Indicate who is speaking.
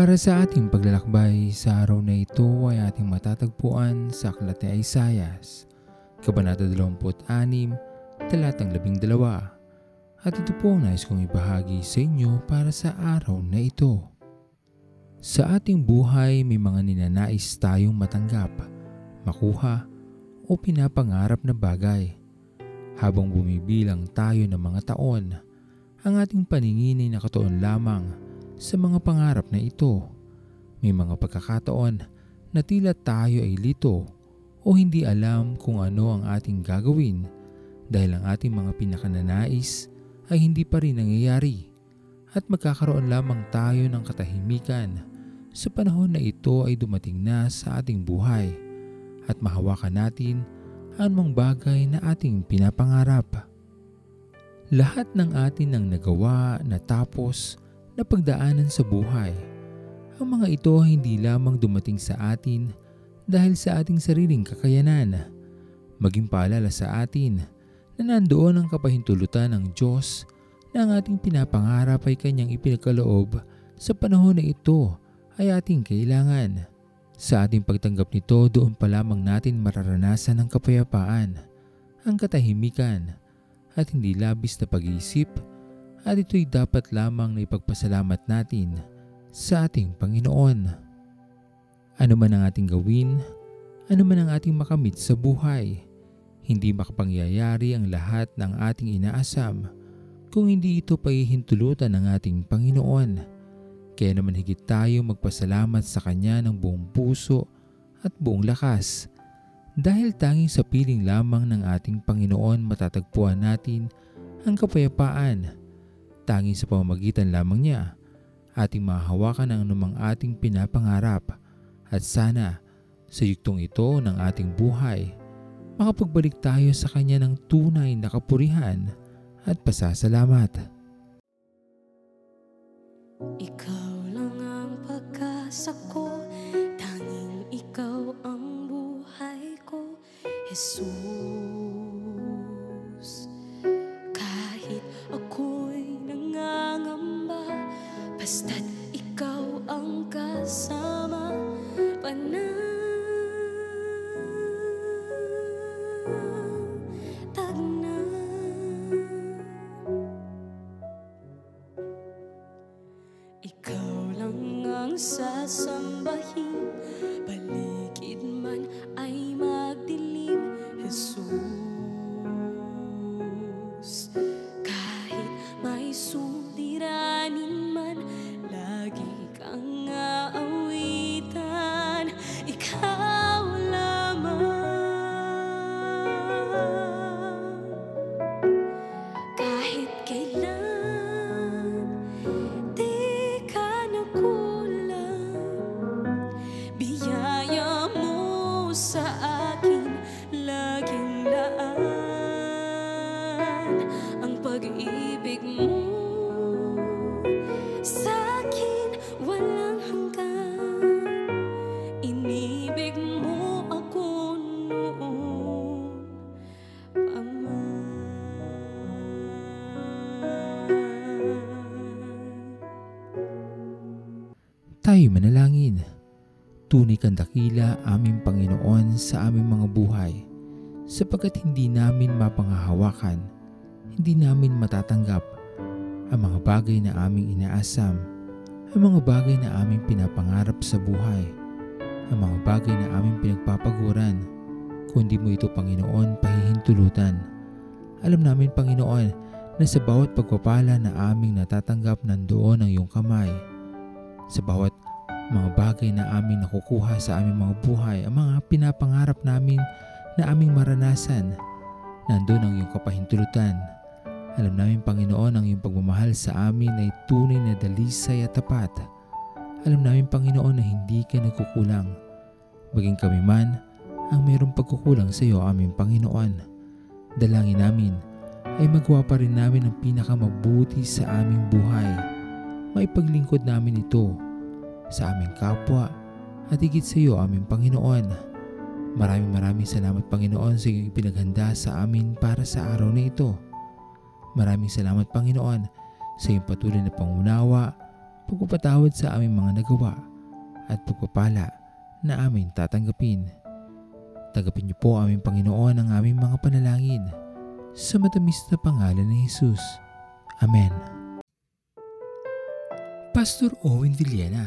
Speaker 1: Para sa ating paglalakbay sa araw na ito ay ating matatagpuan sa Aklat ni Isayas, Kabanata 26, Talatang 12. At ito po nais kong ibahagi sa inyo para sa araw na ito. Sa ating buhay may mga ninanais tayong matanggap, makuha o pinapangarap na bagay. Habang bumibilang tayo ng mga taon, ang ating paningin ay nakatuon lamang sa mga pangarap na ito. May mga pagkakataon na tila tayo ay lito o hindi alam kung ano ang ating gagawin dahil ang ating mga pinakananais ay hindi pa rin nangyayari at magkakaroon lamang tayo ng katahimikan sa panahon na ito ay dumating na sa ating buhay at mahawakan natin ang mga bagay na ating pinapangarap. Lahat ng atin ang nagawa na tapos na pagdaanan sa buhay. Ang mga ito ay hindi lamang dumating sa atin dahil sa ating sariling kakayanan. Maging paalala sa atin na nandoon ang kapahintulutan ng Diyos na ang ating pinapangarap ay kanyang ipinagkaloob sa panahon na ito ay ating kailangan. Sa ating pagtanggap nito, doon pa lamang natin mararanasan ang kapayapaan, ang katahimikan, at hindi labis na pag-iisip at ito'y dapat lamang na ipagpasalamat natin sa ating Panginoon. Ano man ang ating gawin, ano man ang ating makamit sa buhay, hindi makapangyayari ang lahat ng ating inaasam kung hindi ito pahihintulutan ng ating Panginoon. Kaya naman higit tayo magpasalamat sa Kanya ng buong puso at buong lakas dahil tanging sa piling lamang ng ating Panginoon matatagpuan natin ang kapayapaan Tanging sa pamamagitan lamang niya, ating mahahawakan ang anumang ating pinapangarap at sana sa yuktong ito ng ating buhay, makapagbalik tayo sa Kanya ng tunay na kapurihan at pasasalamat.
Speaker 2: Ang sasambahin Paligid man ay magdilim Jesus. Kahit may suliranin man Lagi kang
Speaker 1: Tayo manalangin. Tunay kang dakila aming Panginoon sa aming mga buhay sapagkat hindi namin mapangahawakan, hindi namin matatanggap ang mga bagay na aming inaasam, ang mga bagay na aming pinapangarap sa buhay, ang mga bagay na aming pinagpapaguran. Kundi mo ito Panginoon pahihintulutan. Alam namin Panginoon na sa bawat pagpapala na aming natatanggap nandoon ang iyong kamay. Sa bawat mga bagay na aming nakukuha sa aming mga buhay, ang mga pinapangarap namin na aming maranasan, nandoon ang iyong kapahintulutan. Alam namin Panginoon ang iyong pagmamahal sa amin ay tunay na dalisay at tapat. Alam namin Panginoon na hindi ka nagkukulang. Maging kami man ang mayroong pagkukulang sa iyo aming Panginoon. Dalangin namin ay magawa pa rin namin ang pinakamabuti sa aming buhay. Maipaglingkod namin ito sa aming kapwa at higit sa iyo aming Panginoon. Maraming maraming salamat Panginoon sa iyong ipinaghanda sa amin para sa araw na ito. Maraming salamat Panginoon sa iyong patuloy na pangunawa, pagpapatawad sa aming mga nagawa at pagpapala na aming tatanggapin. Tanggapin niyo po aming Panginoon ang aming mga panalangin sa matamis na pangalan ni Jesus. Amen. Pastor Owen Villena,